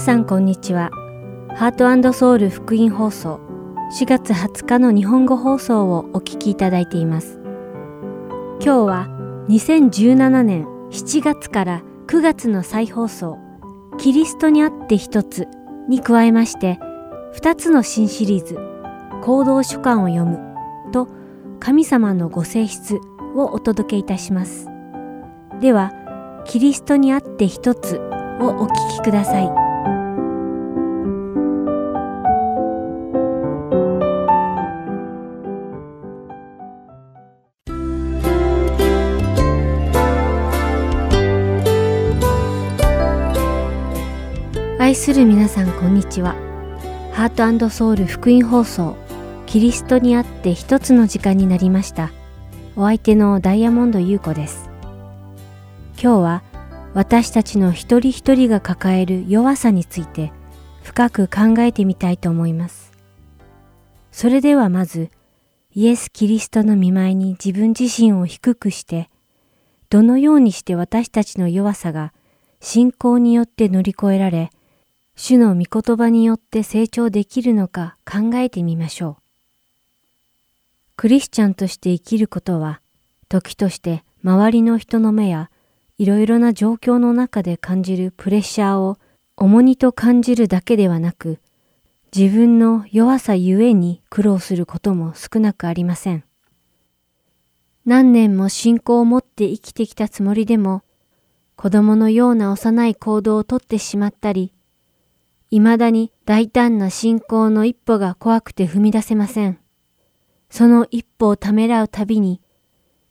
さんこんにちは。ハートソウル福音放送4月20日の日本語放送をお聞きいただいています。今日は2017年7月から9月の再放送キリストにあって一つに加えまして2つの新シリーズ行動書簡を読むと神様のご性質をお届けいたします。では、キリストにあって一つをお聞きください。愛する皆さんこんにちは。ハートソウル福音放送キリストにあって一つの時間になりました。お相手のダイヤモンド優子です。今日は私たちの一人一人が抱える弱さについて深く考えてみたいと思います。それではまず、イエス・キリストの見舞いに自分自身を低くして、どのようにして私たちの弱さが信仰によって乗り越えられ、主の御言葉によって成長できるのか考えてみましょう。クリスチャンとして生きることは、時として周りの人の目やいろいろな状況の中で感じるプレッシャーを重荷と感じるだけではなく、自分の弱さゆえに苦労することも少なくありません。何年も信仰を持って生きてきたつもりでも、子供のような幼い行動をとってしまったり、未だに大胆な信仰の一歩が怖くて踏み出せません。その一歩をためらうたびに、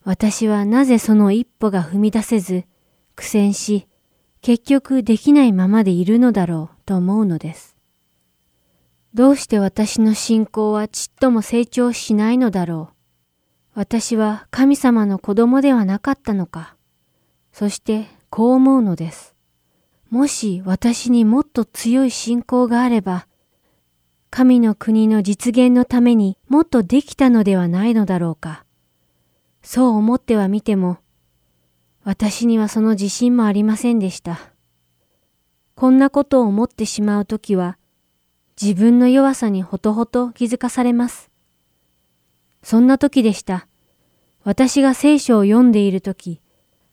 私はなぜその一歩が踏み出せず、苦戦し、結局できないままでいるのだろうと思うのです。どうして私の信仰はちっとも成長しないのだろう。私は神様の子供ではなかったのか。そしてこう思うのです。もし私にもっと強い信仰があれば、神の国の実現のためにもっとできたのではないのだろうか。そう思ってはみても、私にはその自信もありませんでした。こんなことを思ってしまうときは、自分の弱さにほとほと気づかされます。そんな時でした。私が聖書を読んでいるとき、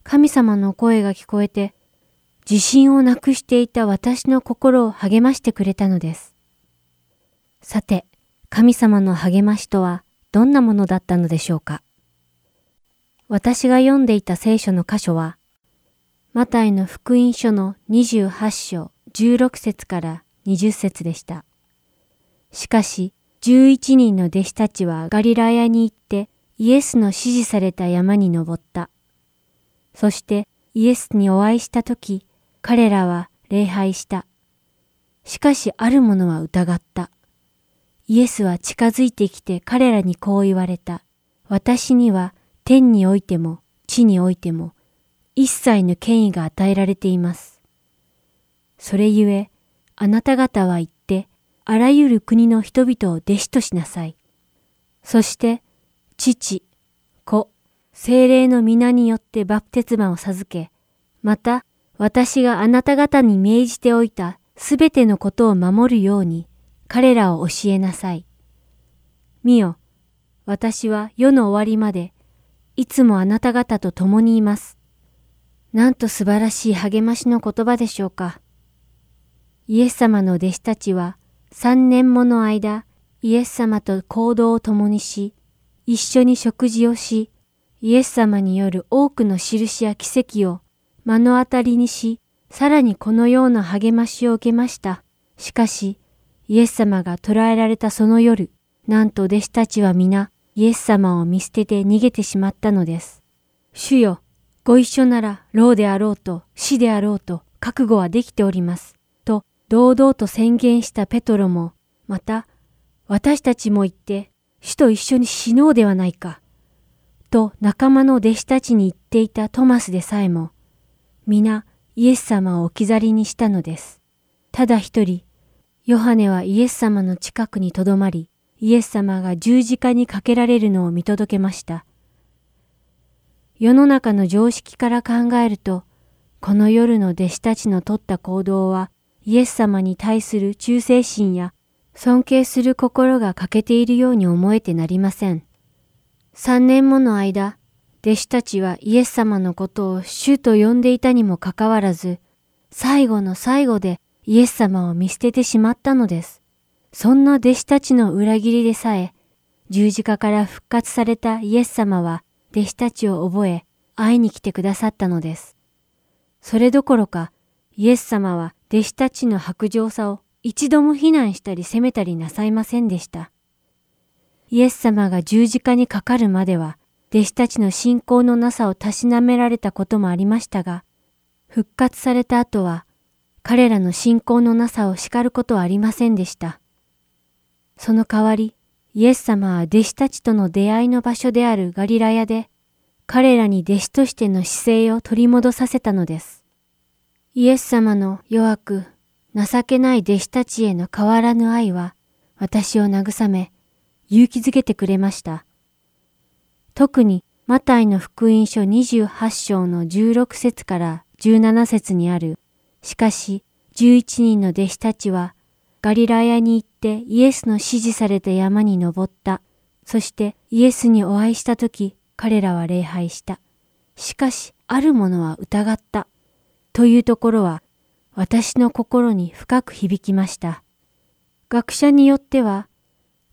神様の声が聞こえて、自信をなくしていた私の心を励ましてくれたのです。さて、神様の励ましとはどんなものだったのでしょうか私が読んでいた聖書の箇所は、マタイの福音書の28章16節から20節でした。しかし、11人の弟子たちはガリラヤに行ってイエスの指示された山に登った。そしてイエスにお会いしたとき、彼らは礼拝した。しかしある者は疑った。イエスは近づいてきて彼らにこう言われた。私には天においても地においても一切の権威が与えられています。それゆえ、あなた方は言って、あらゆる国の人々を弟子としなさい。そして、父、子、精霊の皆によってバプテスマを授け、また、私があなた方に命じておいたすべてのことを守るように、彼らを教えなさい。見よ、私は世の終わりまで、いつもあなた方と共にいます。なんと素晴らしい励ましの言葉でしょうか。イエス様の弟子たちは三年もの間、イエス様と行動を共にし、一緒に食事をし、イエス様による多くの印や奇跡を目の当たりにし、さらにこのような励ましを受けました。しかし、イエス様が捕らえられたその夜、なんと弟子たちは皆、イエス様を見捨てて逃げてしまったのです。主よ、ご一緒なら、老であろうと死であろうと覚悟はできております。と、堂々と宣言したペトロも、また、私たちも言って、主と一緒に死のうではないか。と仲間の弟子たちに言っていたトマスでさえも、皆イエス様を置き去りにしたのです。ただ一人、ヨハネはイエス様の近くにとどまり、イエス様が十字架にかけられるのを見届けました。世の中の常識から考えると、この夜の弟子たちの取った行動は、イエス様に対する忠誠心や尊敬する心が欠けているように思えてなりません。三年もの間、弟子たちはイエス様のことを主と呼んでいたにもかかわらず、最後の最後でイエス様を見捨ててしまったのです。そんな弟子たちの裏切りでさえ、十字架から復活されたイエス様は弟子たちを覚え、会いに来てくださったのです。それどころか、イエス様は弟子たちの白状さを一度も非難したり責めたりなさいませんでした。イエス様が十字架にかかるまでは、弟子たちの信仰のなさをたしなめられたこともありましたが、復活された後は、彼らの信仰のなさを叱ることはありませんでした。その代わり、イエス様は弟子たちとの出会いの場所であるガリラヤで、彼らに弟子としての姿勢を取り戻させたのです。イエス様の弱く、情けない弟子たちへの変わらぬ愛は、私を慰め、勇気づけてくれました。特に、マタイの福音書28章の16節から17節にある、しかし、11人の弟子たちは、ガリラヤに行ってイエスの指示された山に登った。そしてイエスにお会いしたとき、彼らは礼拝した。しかし、ある者は疑った。というところは、私の心に深く響きました。学者によっては、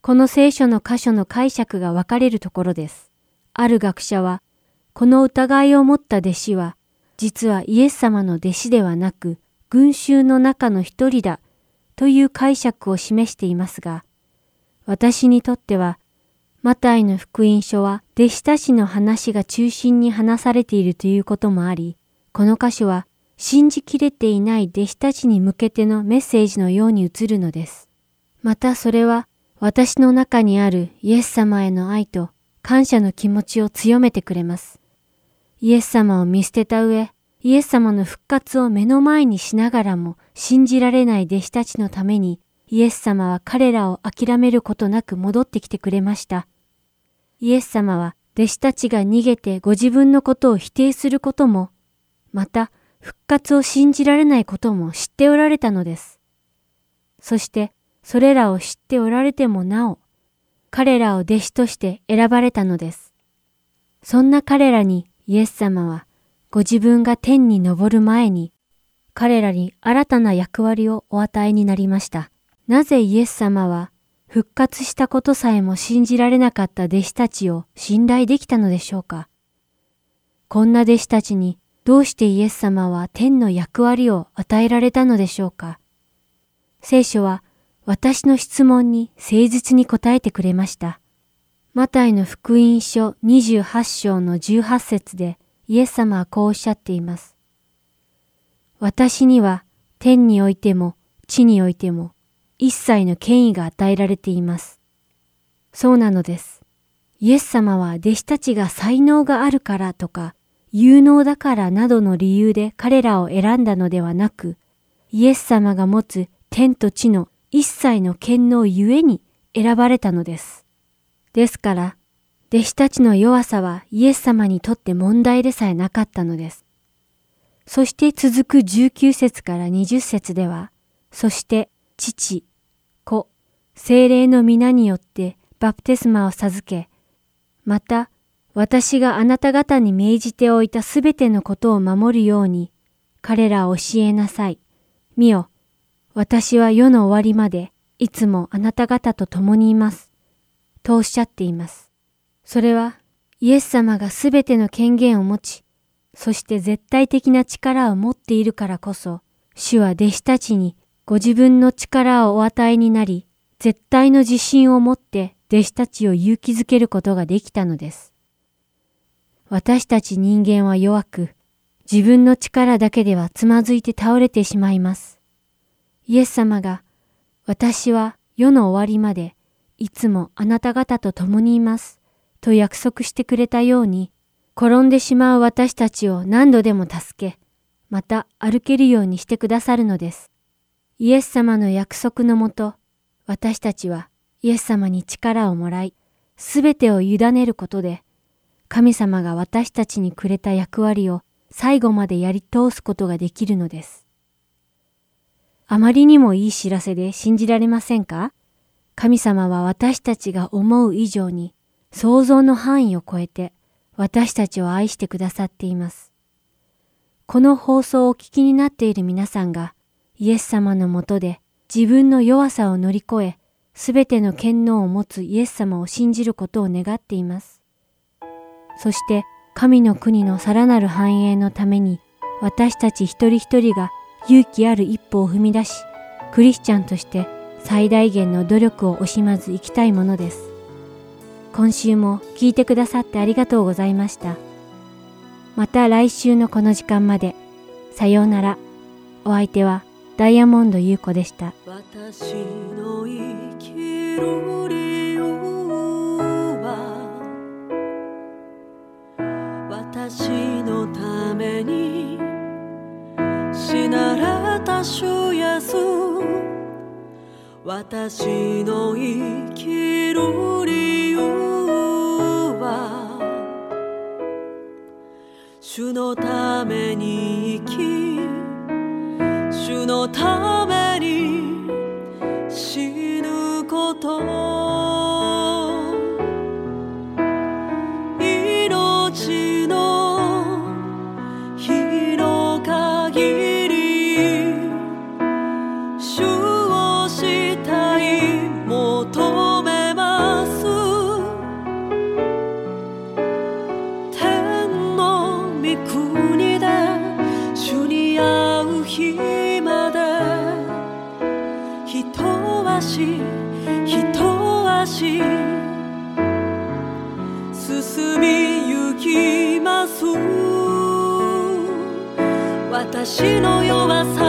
この聖書の箇所の解釈が分かれるところです。ある学者は、この疑いを持った弟子は、実はイエス様の弟子ではなく、群衆の中の一人だ、という解釈を示していますが、私にとっては、マタイの福音書は弟子たちの話が中心に話されているということもあり、この箇所は信じきれていない弟子たちに向けてのメッセージのように映るのです。またそれは私の中にあるイエス様への愛と感謝の気持ちを強めてくれます。イエス様を見捨てた上、イエス様の復活を目の前にしながらも信じられない弟子たちのためにイエス様は彼らを諦めることなく戻ってきてくれました。イエス様は弟子たちが逃げてご自分のことを否定することも、また復活を信じられないことも知っておられたのです。そしてそれらを知っておられてもなお、彼らを弟子として選ばれたのです。そんな彼らにイエス様は、ご自分が天に昇る前に、彼らに新たな役割をお与えになりました。なぜイエス様は、復活したことさえも信じられなかった弟子たちを信頼できたのでしょうかこんな弟子たちにどうしてイエス様は天の役割を与えられたのでしょうか聖書は私の質問に誠実に答えてくれました。マタイの福音書28章の18節でイエス様はこうおっしゃっています。私には天においても地においても一切の権威が与えられています。そうなのです。イエス様は弟子たちが才能があるからとか有能だからなどの理由で彼らを選んだのではなく、イエス様が持つ天と地の一切の権能ゆえに選ばれたのです。ですから、弟子たちの弱さはイエス様にとって問題でさえなかったのです。そして続く19節から20節では、そして父、子、精霊の皆によってバプテスマを授け、また私があなた方に命じておいたすべてのことを守るように、彼らを教えなさい。見よ、私は世の終わりまでいつもあなた方と共にいます。とおっしゃっています。それはイエス様がすべての権限を持ち、そして絶対的な力を持っているからこそ、主は弟子たちにご自分の力をお与えになり、絶対の自信を持って弟子たちを勇気づけることができたのです。私たち人間は弱く、自分の力だけではつまずいて倒れてしまいます。イエス様が、私は世の終わりまでいつもあなた方と共にいます、と約束してくれたように、転んでしまう私たちを何度でも助け、また歩けるようにしてくださるのです。イエス様の約束のもと、私たちはイエス様に力をもらい、すべてを委ねることで、神様が私たちにくれた役割を最後までやり通すことができるのです。あまりにもいい知らせで信じられませんか？神様は私たちが思う以上に想像の範囲を超えて私たちを愛してくださっています。この放送をお聞きになっている皆さんがイエス様のもとで自分の弱さを乗り越え、すべての権能を持つイエス様を信じることを願っています。そして神の国のさらなる繁栄のために私たち一人一人が勇気ある一歩を踏み出し、クリスチャンとして最大限の努力を惜しまず生きたいものです。今週も聞いてくださってありがとうございました。また来週のこの時間まで。さようなら。お相手はダイヤモンド優子でした。私の生きる理由は私のために死なれた主イエス私の生きる理由は主のために生き主のために死ぬこと。私の弱さ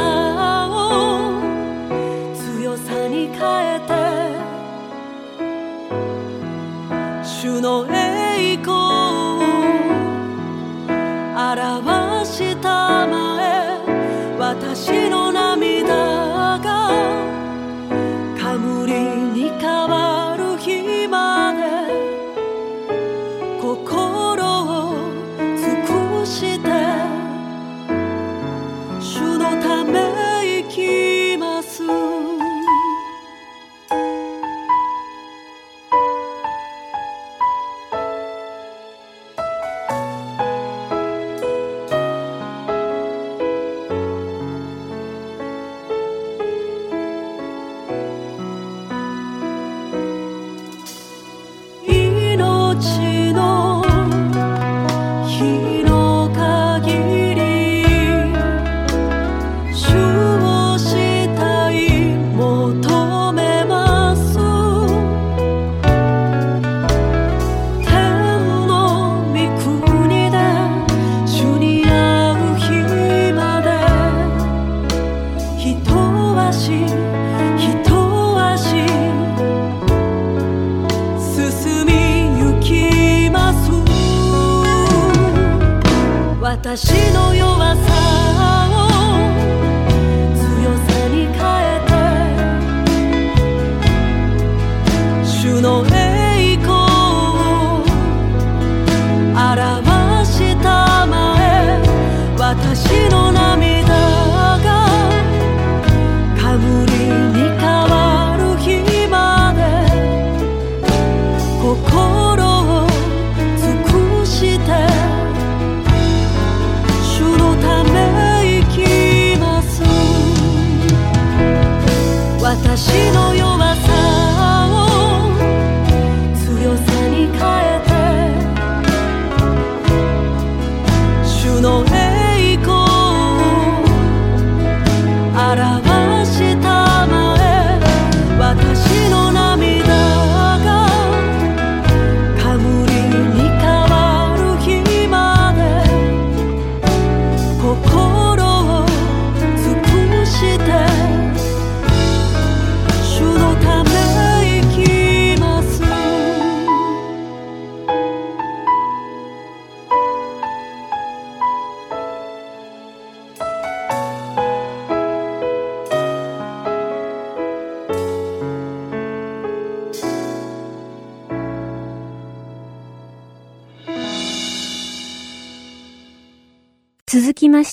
続きま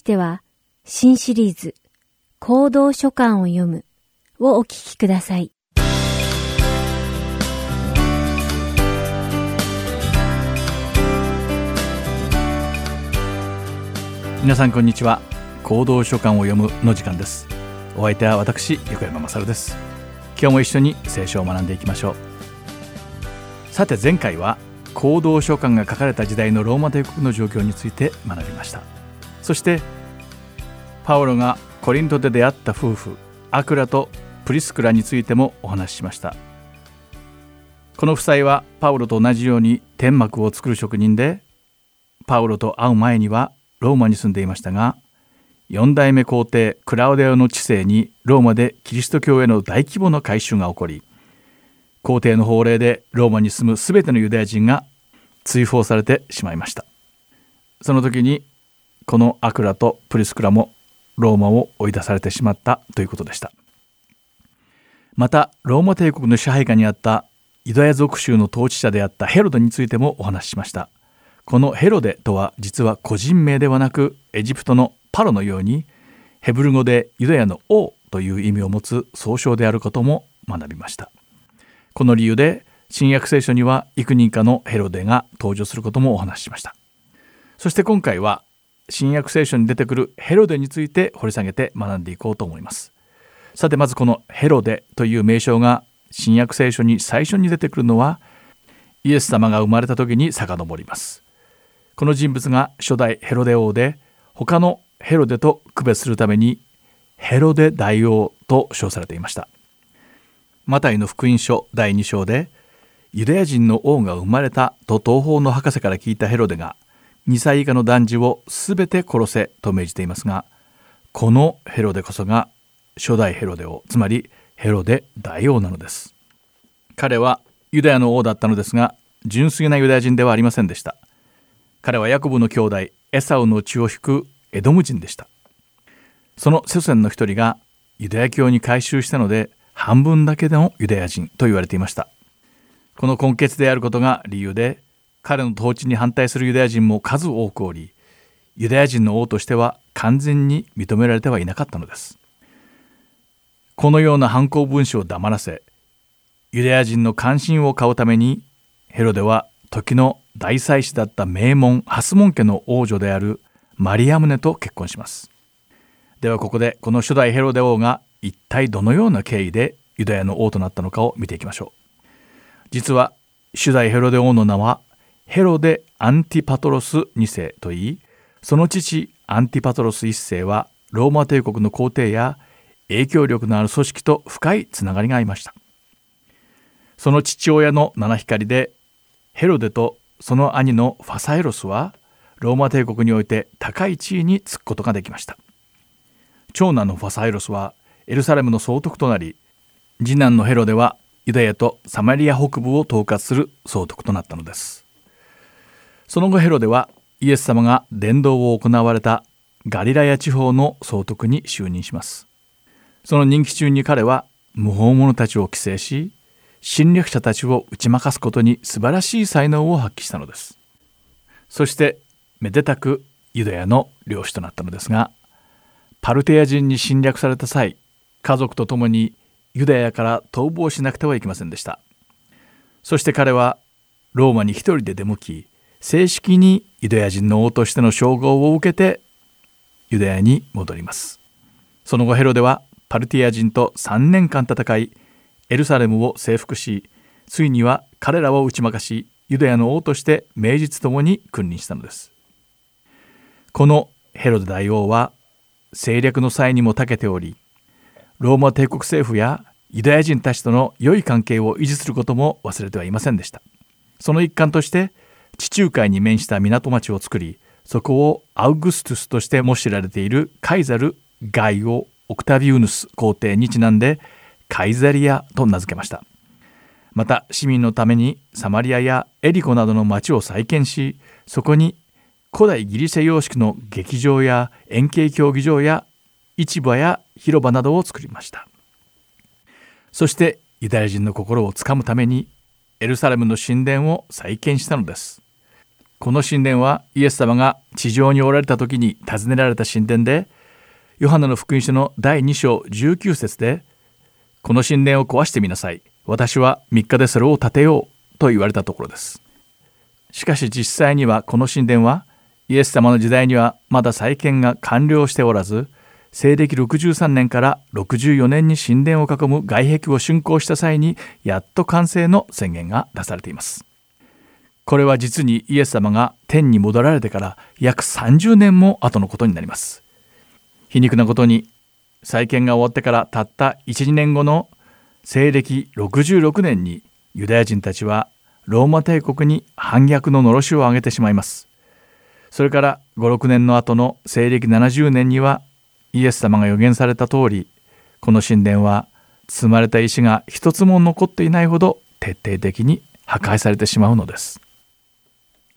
しては、新シリーズ、行動書簡を読むをお聞きください。皆さんこんにちは。行動書簡を読むの時間です。お相手は私横山勝です。今日も一緒に聖書を学んでいきましょう。さて前回は行動書簡が書かれた時代のローマ帝国の状況について学びました。そしてパウロがコリントで出会った夫婦アクラとプリスクラについてもお話ししました。この夫妻はパウロと同じように天幕を作る職人でパウロと会う前にはローマに住んでいましたが4代目皇帝クラウデオの治世にローマでキリスト教への大規模な改宗が起こり皇帝の法令でローマに住む全てのユダヤ人が追放されてしまいました。その時にこのアクラとプリスクラもローマを追い出されてしまったということでした。またローマ帝国の支配下にあったユダヤ属州の統治者であったヘロドについてもお話ししました。このヘロデとは実は個人名ではなくエジプトのパロのようにヘブル語でユダヤの王という意味を持つ総称であることも学びました。この理由で新約聖書には幾人かのヘロデが登場することもお話ししました。そして今回は新約聖書に出てくるヘロデについて掘り下げて学んでいこうと思います。さてまずこのヘロデという名称が新約聖書に最初に出てくるのはイエス様が生まれた時に遡ります。この人物が初代ヘロデ王で他のヘロデと区別するためにヘロデ大王と称されていました。マタイの福音書第2章でユダヤ人の王が生まれたと東方の博士から聞いたヘロデが2歳以下の男児を全て殺せと命じていますがこのヘロデこそが初代ヘロデ王つまりヘロデ大王なのです。彼はユダヤの王だったのですが純粋なユダヤ人ではありませんでした。彼はヤコブの兄弟エサウの血を引くエドム人でした。その祖先の一人がユダヤ教に改宗したので半分だけでのユダヤ人と言われていました。この根血であることが理由で彼の統治に反対するユダヤ人も数多くおりユダヤ人の王としては完全に認められてはいなかったのです。このような犯行文書を黙らせユダヤ人の関心を買うためにヘロデは時の大祭司だった名門ハスモン家の王女であるマリアムネと結婚します。ではここでこの初代ヘロデ王が一体どのような経緯でユダヤの王となったのかを見ていきましょう。実は初代ヘロデ王の名はヘロデ・アンティパトロス2世といいその父アンティパトロス1世はローマ帝国の皇帝や影響力のある組織と深いつながりがありました。その父親の七光でヘロデとその兄のファサエロスはローマ帝国において高い地位につくことができました。長男のファサエロスはエルサレムの総督となり次男のヘロデはユダヤとサマリア北部を統括する総督となったのです。その後ヘロデはイエス様が伝道を行われたガリラヤ地方の総督に就任します。その任期中に彼は無法者たちを規制し侵略者たちを打ち負かすことに素晴らしい才能を発揮したのです。そしてめでたくユダヤの領主となったのですがパルテヤ人に侵略された際家族と共にユダヤから逃亡しなくてはいけませんでした。そして彼はローマに一人で出向き正式にユダヤ人の王としての称号を受けてユダヤに戻ります。その後ヘロデはパルティア人と3年間戦いエルサレムを征服しついには彼らを打ち負かしユダヤの王として名実ともに君臨したのです。このヘロデ大王は政略の際にも長けておりローマ帝国政府やユダヤ人たちとの良い関係を維持することも忘れてはいませんでした。その一環として地中海に面した港町を作りそこをアウグストゥスとしても知られているカイザル・ガイオ・オクタビウヌス皇帝にちなんでカイザリアと名付けました。また市民のためにサマリアやエリコなどの町を再建しそこに古代ギリシャ様式の劇場や円形競技場や市場や広場などを作りました。そしてユダヤ人の心をつかむためにエルサレムの神殿を再建したのです。この神殿はイエス様が地上におられた時に建ねられた神殿でヨハネの福音書の第2章19節で「この神殿を壊してみなさい。私は3日でそれを建てよう」と言われたところです。しかし実際にはこの神殿はイエス様の時代にはまだ再建が完了しておらず西暦63年から64年に神殿を囲む外壁を竣工した際にやっと完成の宣言が出されています。これは実にイエス様が天に戻られてから約30年も後のことになります。皮肉なことに再建が終わってからたった12年後の西暦66年にユダヤ人たちはローマ帝国に反逆ののしを上げてしまいます。それから56年の後の西暦70年にはイエス様が予言された通りこの神殿は積まれた石が一つも残っていないほど徹底的に破壊されてしまうのです。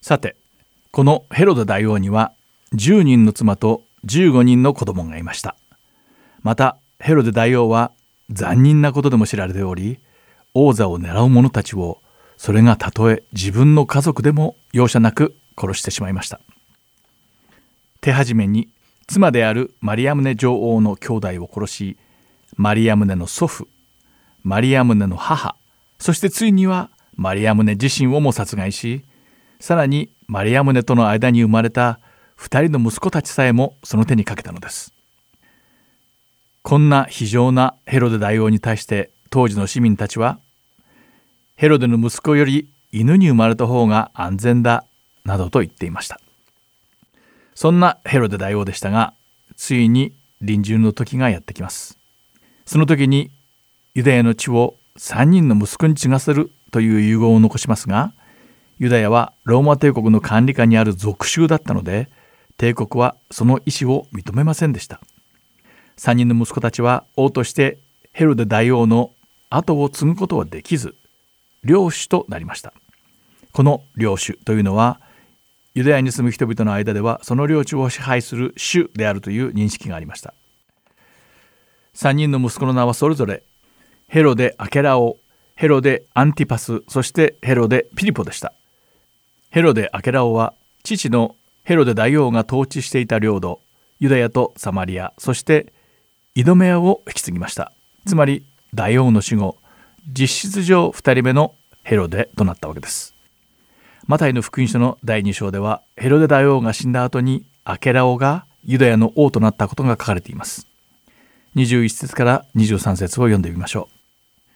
さてこのヘロデ大王には10人の妻と15人の子供がいました。またヘロデ大王は残忍なことでも知られており王座を狙う者たちをそれがたとえ自分の家族でも容赦なく殺してしまいました。手始めに妻であるマリアムネ女王の兄弟を殺しマリアムネの祖父マリアムネの母そしてついにはマリアムネ自身をも殺害しさらにマリアムネとの間に生まれた2人の息子たちさえもその手にかけたのです。こんな非常なヘロデ大王に対して当時の市民たちはヘロデの息子より犬に生まれた方が安全だなどと言っていました。そんなヘロデ大王でしたがついに臨終の時がやってきます。その時にユダヤの地を3人の息子に継がせるという遺言を残しますがユダヤはローマ帝国の管理下にある属州だったので帝国はその意思を認めませんでした。3人の息子たちは王としてヘロデ大王の後を継ぐことはできず領主となりました。この領主というのはユダヤに住む人々の間ではその領地を支配する主であるという認識がありました。3人の息子の名はそれぞれヘロデ・アケラオヘロデ・アンティパスそしてヘロデ・ピリポでした。ヘロデ・アケラオは父のヘロデ大王が統治していた領土ユダヤとサマリアそしてイドメアを引き継ぎました。つまり大王の死後実質上2人目のヘロデとなったわけです。マタイの福音書の第2章ではヘロデ大王が死んだ後にアケラオがユダヤの王となったことが書かれています。21節から23節を読んでみましょう。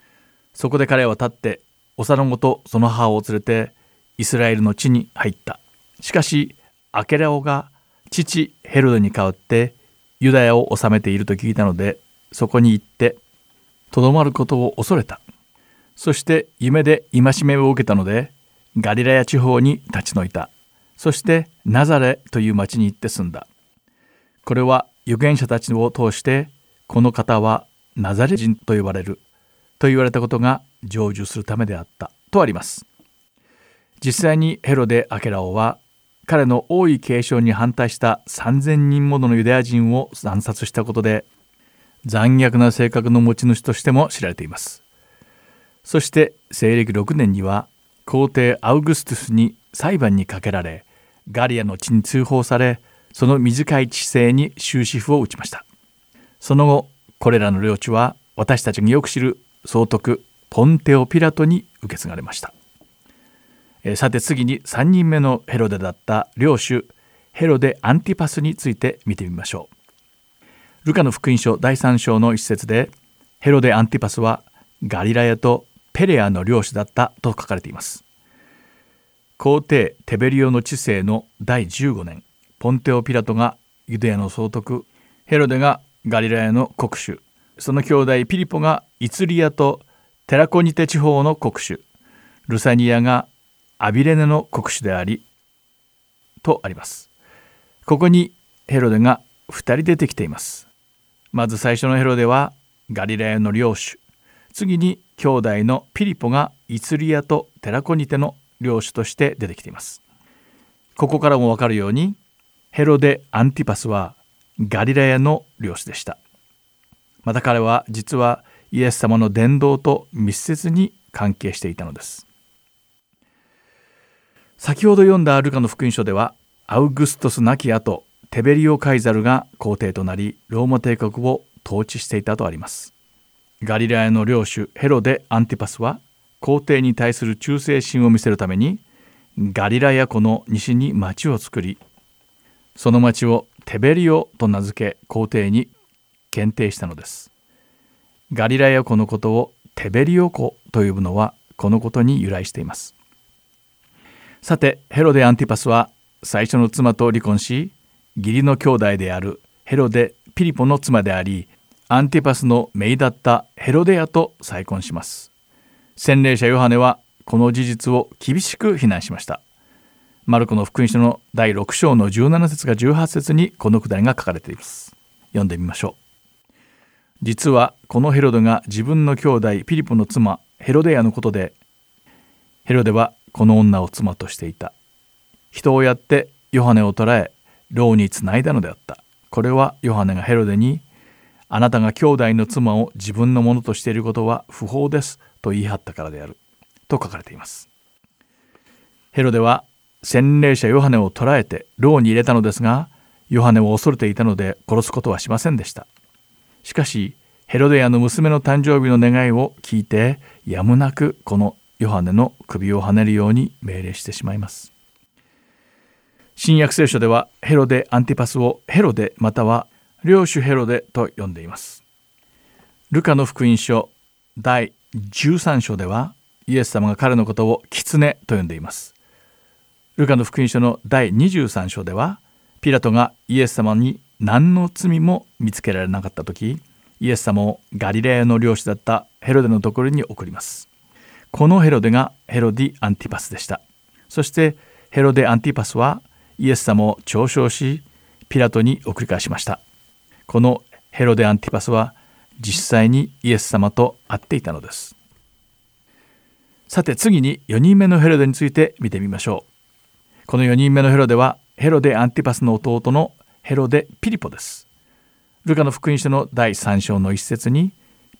そこで彼は立って幼子とその母を連れてイスラエルの地に入った。しかしアケラオが父ヘロデに代わってユダヤを治めていると聞いたのでそこに行ってとどまることを恐れた。そして夢で戒めを受けたのでガリラヤ地方に立ち退いた。そしてナザレという町に行って住んだ。これは預言者たちを通してこの方はナザレ人と呼ばれる。と言われたことが成就するためであった。とあります。実際にヘロデ・アケラオは彼の王位継承に反対した3,000人ものユダヤ人を惨殺したことで残虐な性格の持ち主としても知られています。そして西暦6年には皇帝アウグストゥスに裁判にかけられガリアの地に通報されその短い治世に終止符を打ちました。その後これらの領地は私たちがよく知る総督ポンテオ・ピラトに受け継がれました、えさて次に3人目のヘロデだった領主ヘロデ・アンティパスについて見てみましょう。ルカの福音書第3章の一節でヘロデ・アンティパスはガリラヤとペレアの領主だったと書かれています。皇帝テベリオの治世の第15年ポンテオ・ピラトがユダヤの総督ヘロデがガリラヤの国主。その兄弟ピリポがイツリアとテラコニテ地方の国主。ルサニアがアビレネの国主でありとあります。ここにヘロデが2人出てきています。まず最初のヘロデはガリラヤの領主。次に兄弟のピリポがイツリアとテラコニテの領主として出てきています。ここからもわかるようにヘロデ・アンティパスはガリラヤの領主でした。また彼は実はイエス様の伝道と密接に関係していたのです。先ほど読んだアルカの福音書ではアウグストス亡き後テベリオ・カイザルが皇帝となりローマ帝国を統治していたとあります。ガリラヤの領主ヘロデ・アンティパスは皇帝に対する忠誠心を見せるためにガリラヤ湖の西に町を作りその町をテベリオと名付け皇帝に検定したのです。ガリラヤ湖のことをテベリオ湖と呼ぶのはこのことに由来しています。さてヘロデ・アンティパスは最初の妻と離婚し義理の兄弟であるヘロデ・ピリポの妻でありアンティパスの姪だったヘロデアと再婚します。洗礼者ヨハネはこの事実を厳しく非難しました。マルコの福音書の第6章の17節が18節にこのくだりが書かれています。読んでみましょう。実はこのヘロデが自分の兄弟ピリポの妻ヘロデアのことでヘロデはこの女を妻としていた。人をやってヨハネを捕らえ牢につないだのであった。これはヨハネがヘロデにあなたが兄弟の妻を自分のものとしていることは不法ですと言い張ったからである。と書かれています。ヘロデは洗礼者ヨハネを捕らえて牢に入れたのですがヨハネを恐れていたので殺すことはしませんでした。しかしヘロデアの娘の誕生日の願いを聞いてやむなくこのヨハネの首をはねるように命令してしまいます。新約聖書ではヘロデ・アンティパスをヘロデまたは領主ヘロデと呼んでいます。ルカの福音書第13章ではイエス様が彼のことを狐と呼んでいます。ルカの福音書の第23章ではピラトがイエス様に何の罪も見つけられなかった時イエス様をガリレアの領主だったヘロデのところに送ります。このヘロデがヘロディ・アンティパスでした。そしてヘロデ・アンティパスはイエス様を嘲笑しピラトに送り返しました。このヘロデ・アンティパスは実際にイエス様と会っていたのです。さて次に4人目のヘロデについて見てみましょう。この4人目のヘロデはヘロデ・アンティパスの弟のヘロデ・ピリポです。ルカの福音書の第3章の一節に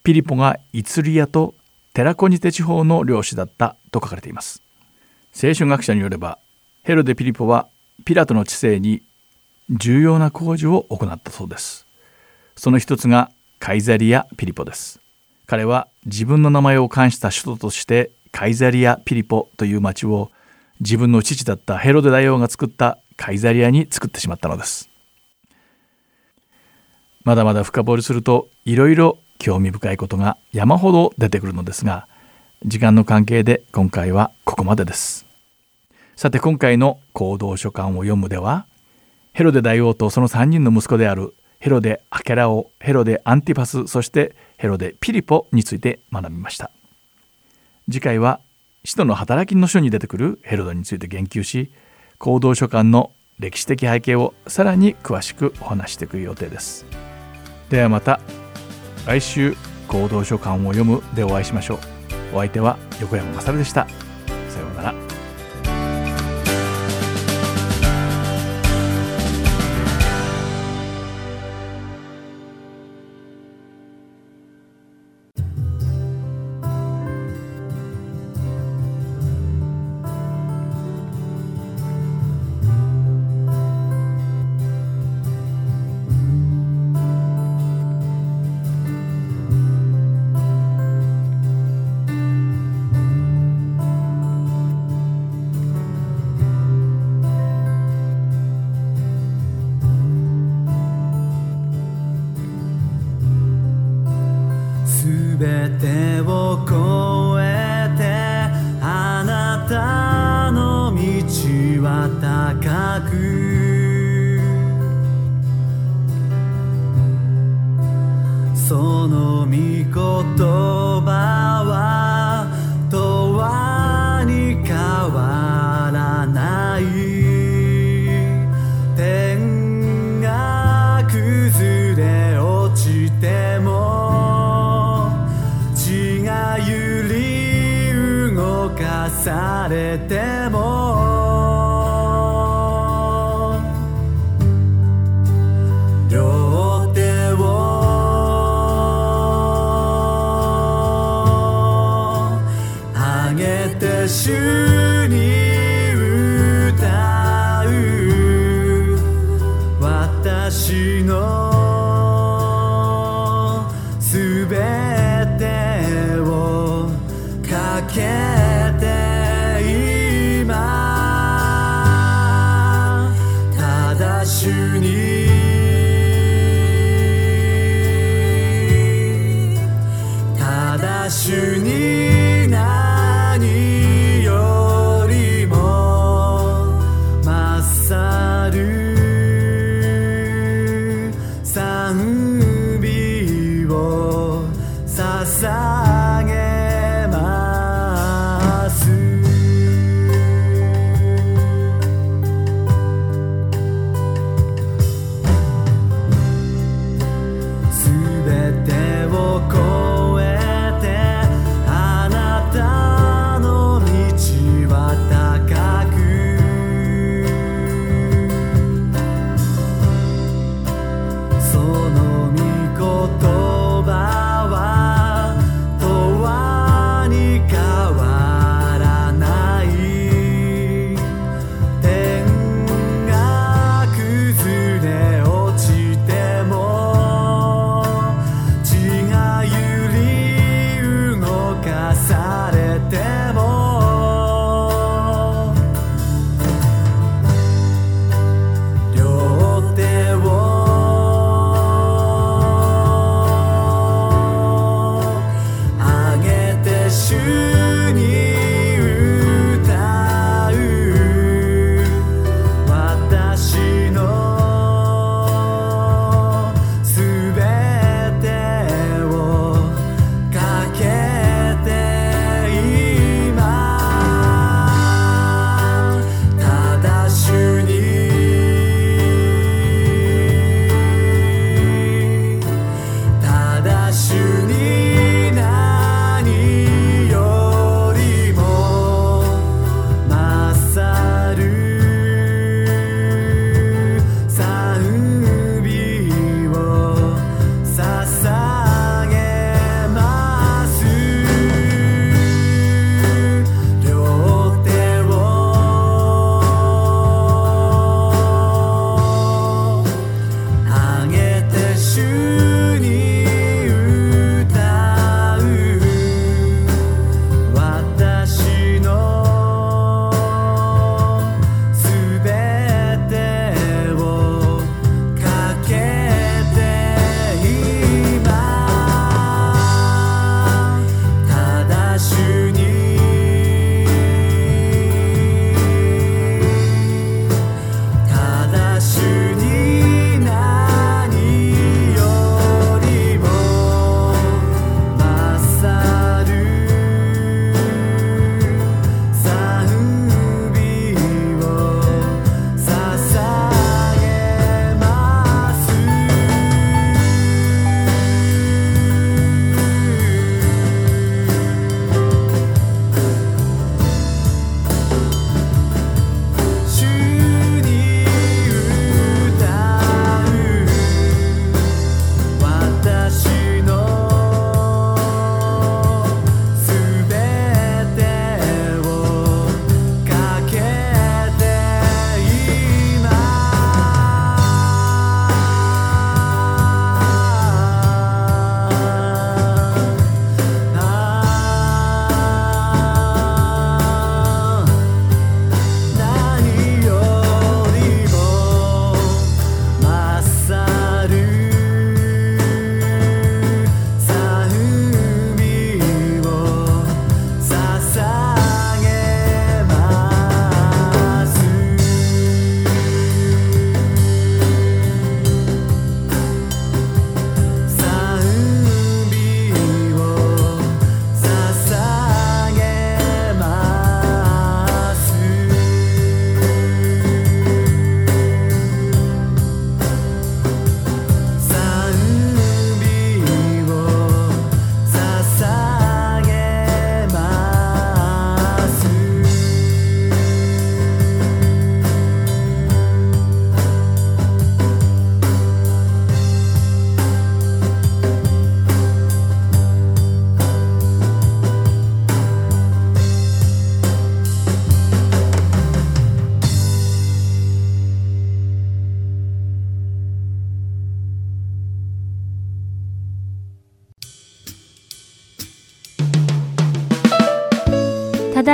ピリポがイツリアとテラコニテ地方の領主だったと書かれています。聖書学者によればヘロデ・ピリポはピラトの知性に重要な工事を行ったそうです。その一つがカイザリア・ピリポです。彼は自分の名前を冠した首都としてカイザリア・ピリポという町を自分の父だったヘロデ大王が作ったカイザリアに作ってしまったのです。まだまだ深掘りするといろいろ興味深いことが山ほど出てくるのですが時間の関係で今回はここまでです。さて今回の行動書簡を読むではヘロデ大王とその3人の息子であるヘロデ・アケラオヘロデ・アンティパスそしてヘロデ・ピリポについて学びました。次回は使徒の働きの書に出てくるヘロデについて言及し行動書簡の歴史的背景をさらに詳しくお話していく予定です。ではまた来週行動書簡を読むでお会いしましょう。お相手は横山勝でした。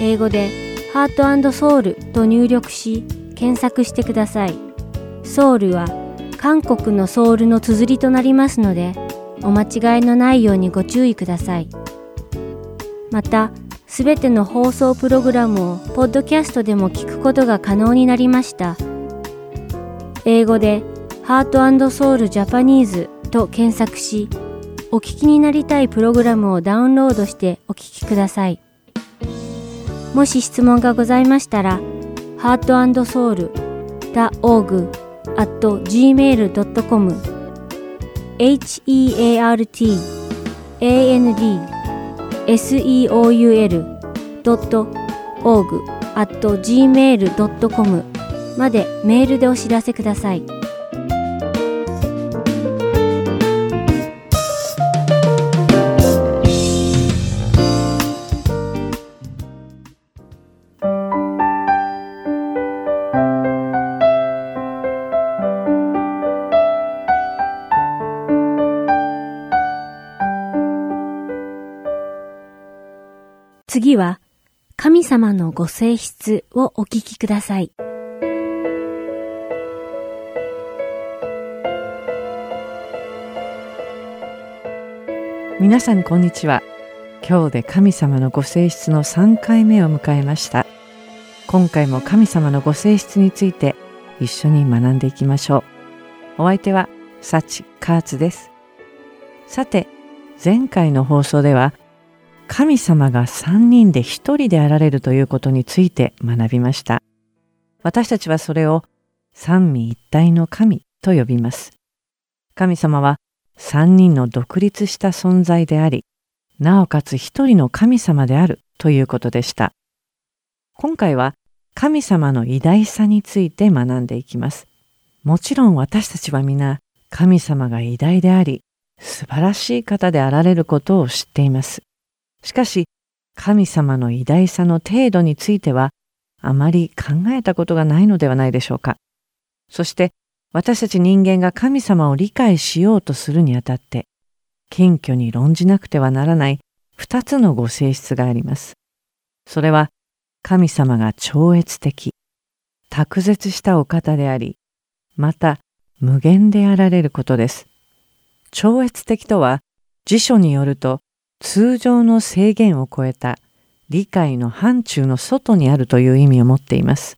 英語でハートソウルと入力し検索してください。ソウルは韓国のソウルの綴りとなりますのでお間違いのないようにご注意ください。またすべての放送プログラムをポッドキャストでも聞くことが可能になりました。英語でハートソウルジャパニーズと検索しお聞きになりたいプログラムをダウンロードしてお聞きください。もし質問がございましたら、heartandsoul.org at gmail.com heartandseoul.org at gmail.com までメールでお知らせください。様のご性質をお聞きください。皆さんこんにちは。今日で神様のご性質の3回目を迎えました。今回も神様のご性質について一緒に学んでいきましょう。お相手はサチ・カーツです。さて、前回の放送では神様が三人で一人であられるということについて学びました。私たちはそれを三位一体の神と呼びます。神様は三人の独立した存在であり、なおかつ一人の神様であるということでした。今回は神様の偉大さについて学んでいきます。もちろん私たちは皆神様が偉大であり、素晴らしい方であられることを知っています。しかし、神様の偉大さの程度については、あまり考えたことがないのではないでしょうか。そして、私たち人間が神様を理解しようとするにあたって、謙虚に論じなくてはならない二つのご性質があります。それは、神様が超越的、卓絶したお方であり、また無限であられることです。超越的とは、辞書によると、通常の制限を超えた理解の範疇の外にあるという意味を持っています。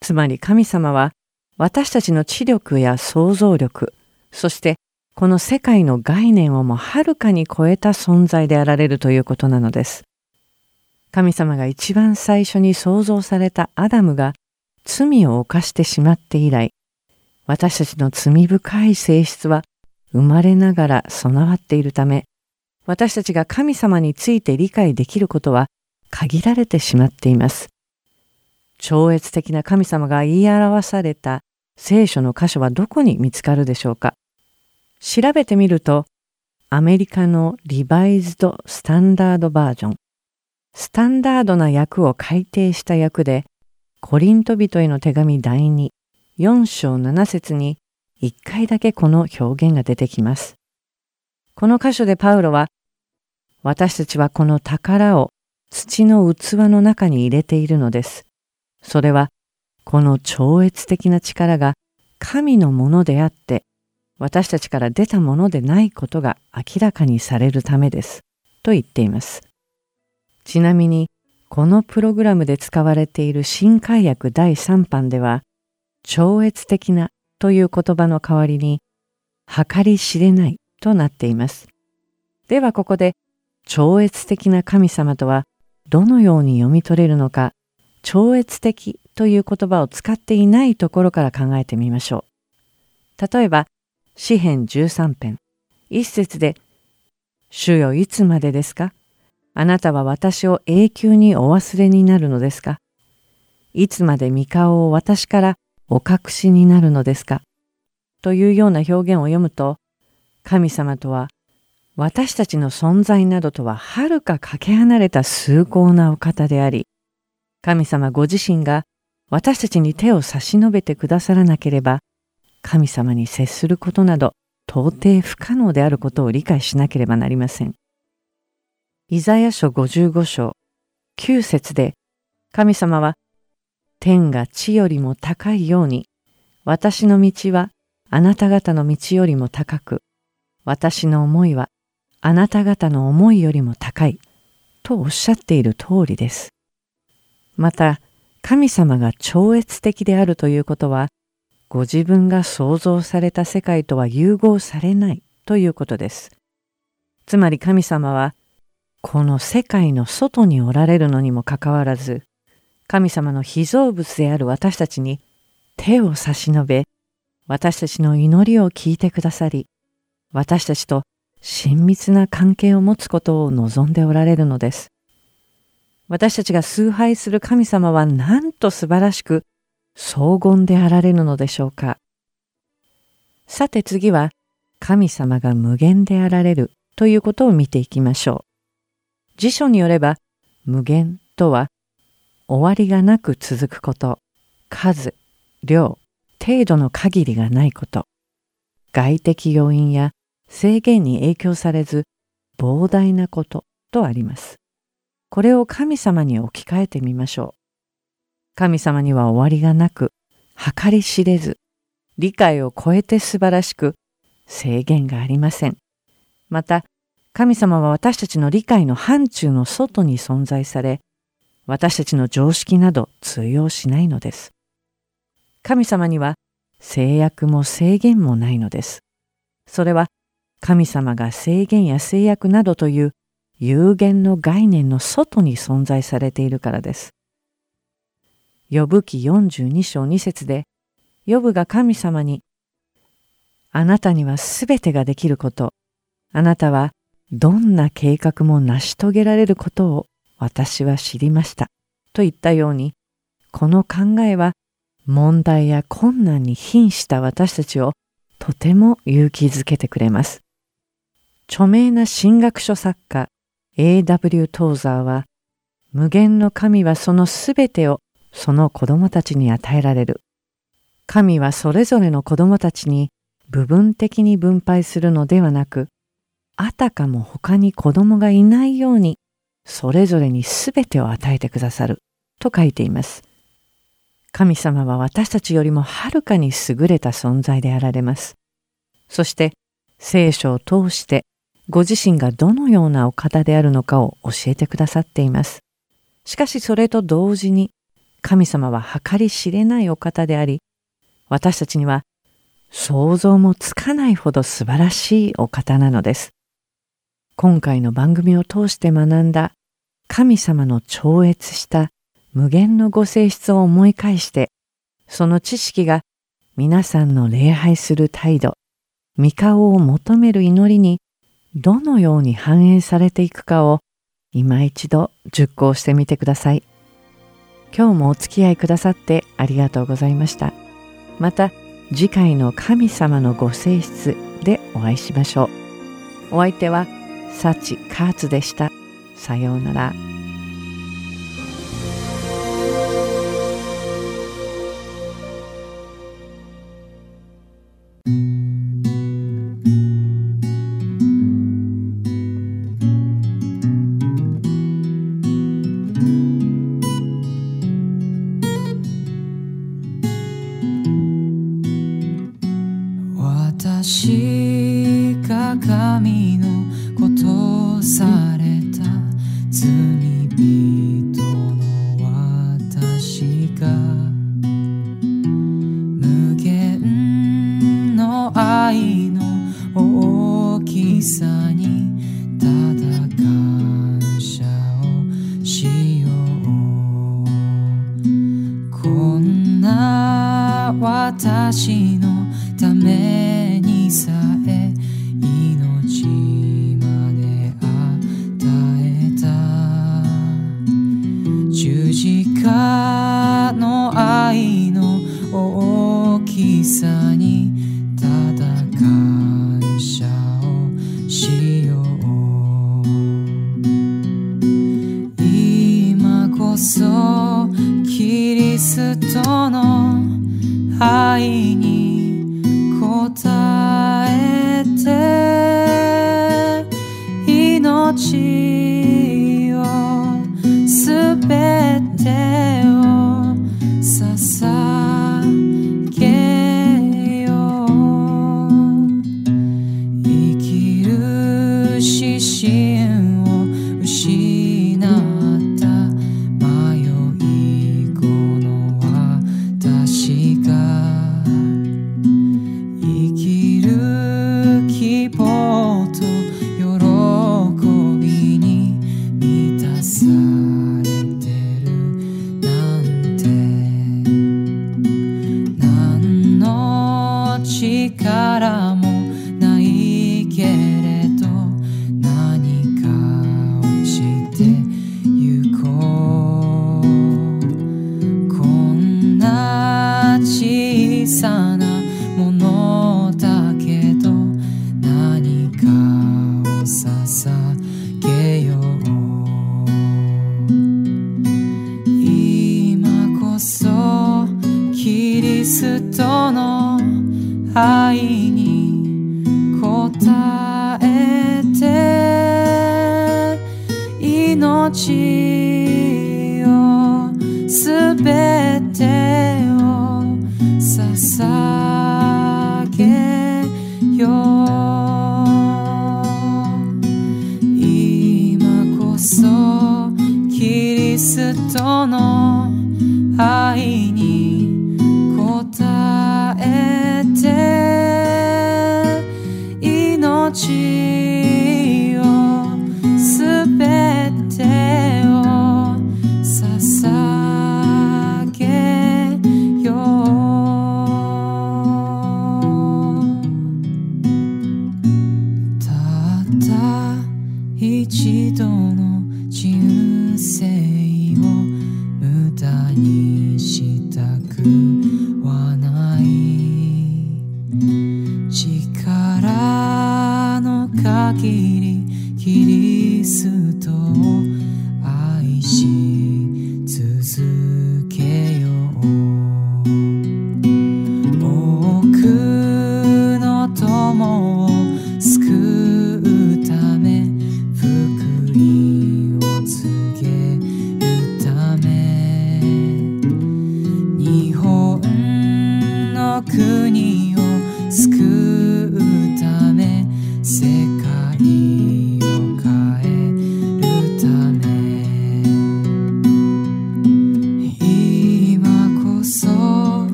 つまり神様は私たちの知力や想像力、そしてこの世界の概念をもはるかに超えた存在であられるということなのです。神様が一番最初に創造されたアダムが罪を犯してしまって以来、私たちの罪深い性質は生まれながら備わっているため、私たちが神様について理解できることは限られてしまっています。超越的な神様が言い表された聖書の箇所はどこに見つかるでしょうか調べてみると、アメリカのリバイズド・スタンダードバージョン、スタンダードな訳を改訂した訳で、コリント人への手紙第2、4章7節に1回だけこの表現が出てきます。この箇所でパウロは私たちはこの宝を土の器の中に入れているのです。それはこの超越的な力が神のものであって私たちから出たものでないことが明らかにされるためです。と言っています。ちなみにこのプログラムで使われている新海訳第3版では超越的なという言葉の代わりに計り知れないとなっています。ではここで超越的な神様とはどのように読み取れるのか、超越的という言葉を使っていないところから考えてみましょう。例えば、詩編13編、一節で、主よいつまでですか？あなたは私を永久にお忘れになるのですか？いつまで御顔を私からお隠しになるのですか？というような表現を読むと、神様とは私たちの存在などとははるかかけ離れた崇高なお方であり、神様ご自身が私たちに手を差し伸べてくださらなければ、神様に接することなど到底不可能であることを理解しなければなりません。イザヤ書55章9節で神様は天が地よりも高いように私の道はあなた方の道よりも高く私の思いはあなた方の思いよりも高いとおっしゃっている通りです。また神様が超越的であるということはご自分が創造された世界とは融合されないということです。つまり神様はこの世界の外におられるのにもかかわらず神様の被造物である私たちに手を差し伸べ私たちの祈りを聞いてくださり私たちと親密な関係を持つことを望んでおられるのです。私たちが崇拝する神様はなんと素晴らしく荘厳であられるのでしょうか。さて次は神様が無限であられるということを見ていきましょう。辞書によれば無限とは終わりがなく続くこと、数、量、程度の限りがないこと、外的要因や制限に影響されず膨大なこととあります。これを神様に置き換えてみましょう。神様には終わりがなく、計り知れず、理解を超えて素晴らしく、制限がありません。また、神様は私たちの理解の範疇の外に存在され、私たちの常識など通用しないのです。神様には制約も制限もないのです。それは神様が制限や制約などという有限の概念の外に存在されているからです。呼ぶ記42章2節で、呼ぶが神様に、あなたにはすべてができること、あなたはどんな計画も成し遂げられることを私は知りました。と言ったように、この考えは問題や困難に瀕した私たちをとても勇気づけてくれます。著名な神学書作家 A.W. トーザーは、無限の神はそのすべてをその子供たちに与えられる。神はそれぞれの子供たちに部分的に分配するのではなく、あたかも他に子供がいないように、それぞれにすべてを与えてくださる、と書いています。神様は私たちよりもはるかに優れた存在であられます。そして、聖書を通してご自身がどのようなお方であるのかを教えてくださっています。しかしそれと同時に、神様は計り知れないお方であり、私たちには想像もつかないほど素晴らしいお方なのです。今回の番組を通して学んだ神様の超越した無限のご性質を思い返して、その知識が皆さんの礼拝する態度、御顔を求める祈りにどのように反映されていくかを今一度熟考してみてください。今日もお付き合いくださってありがとうございました。また次回の神様のご性質でお会いしましょう。お相手は幸カーツでした。さようなら。との愛に応えて命 your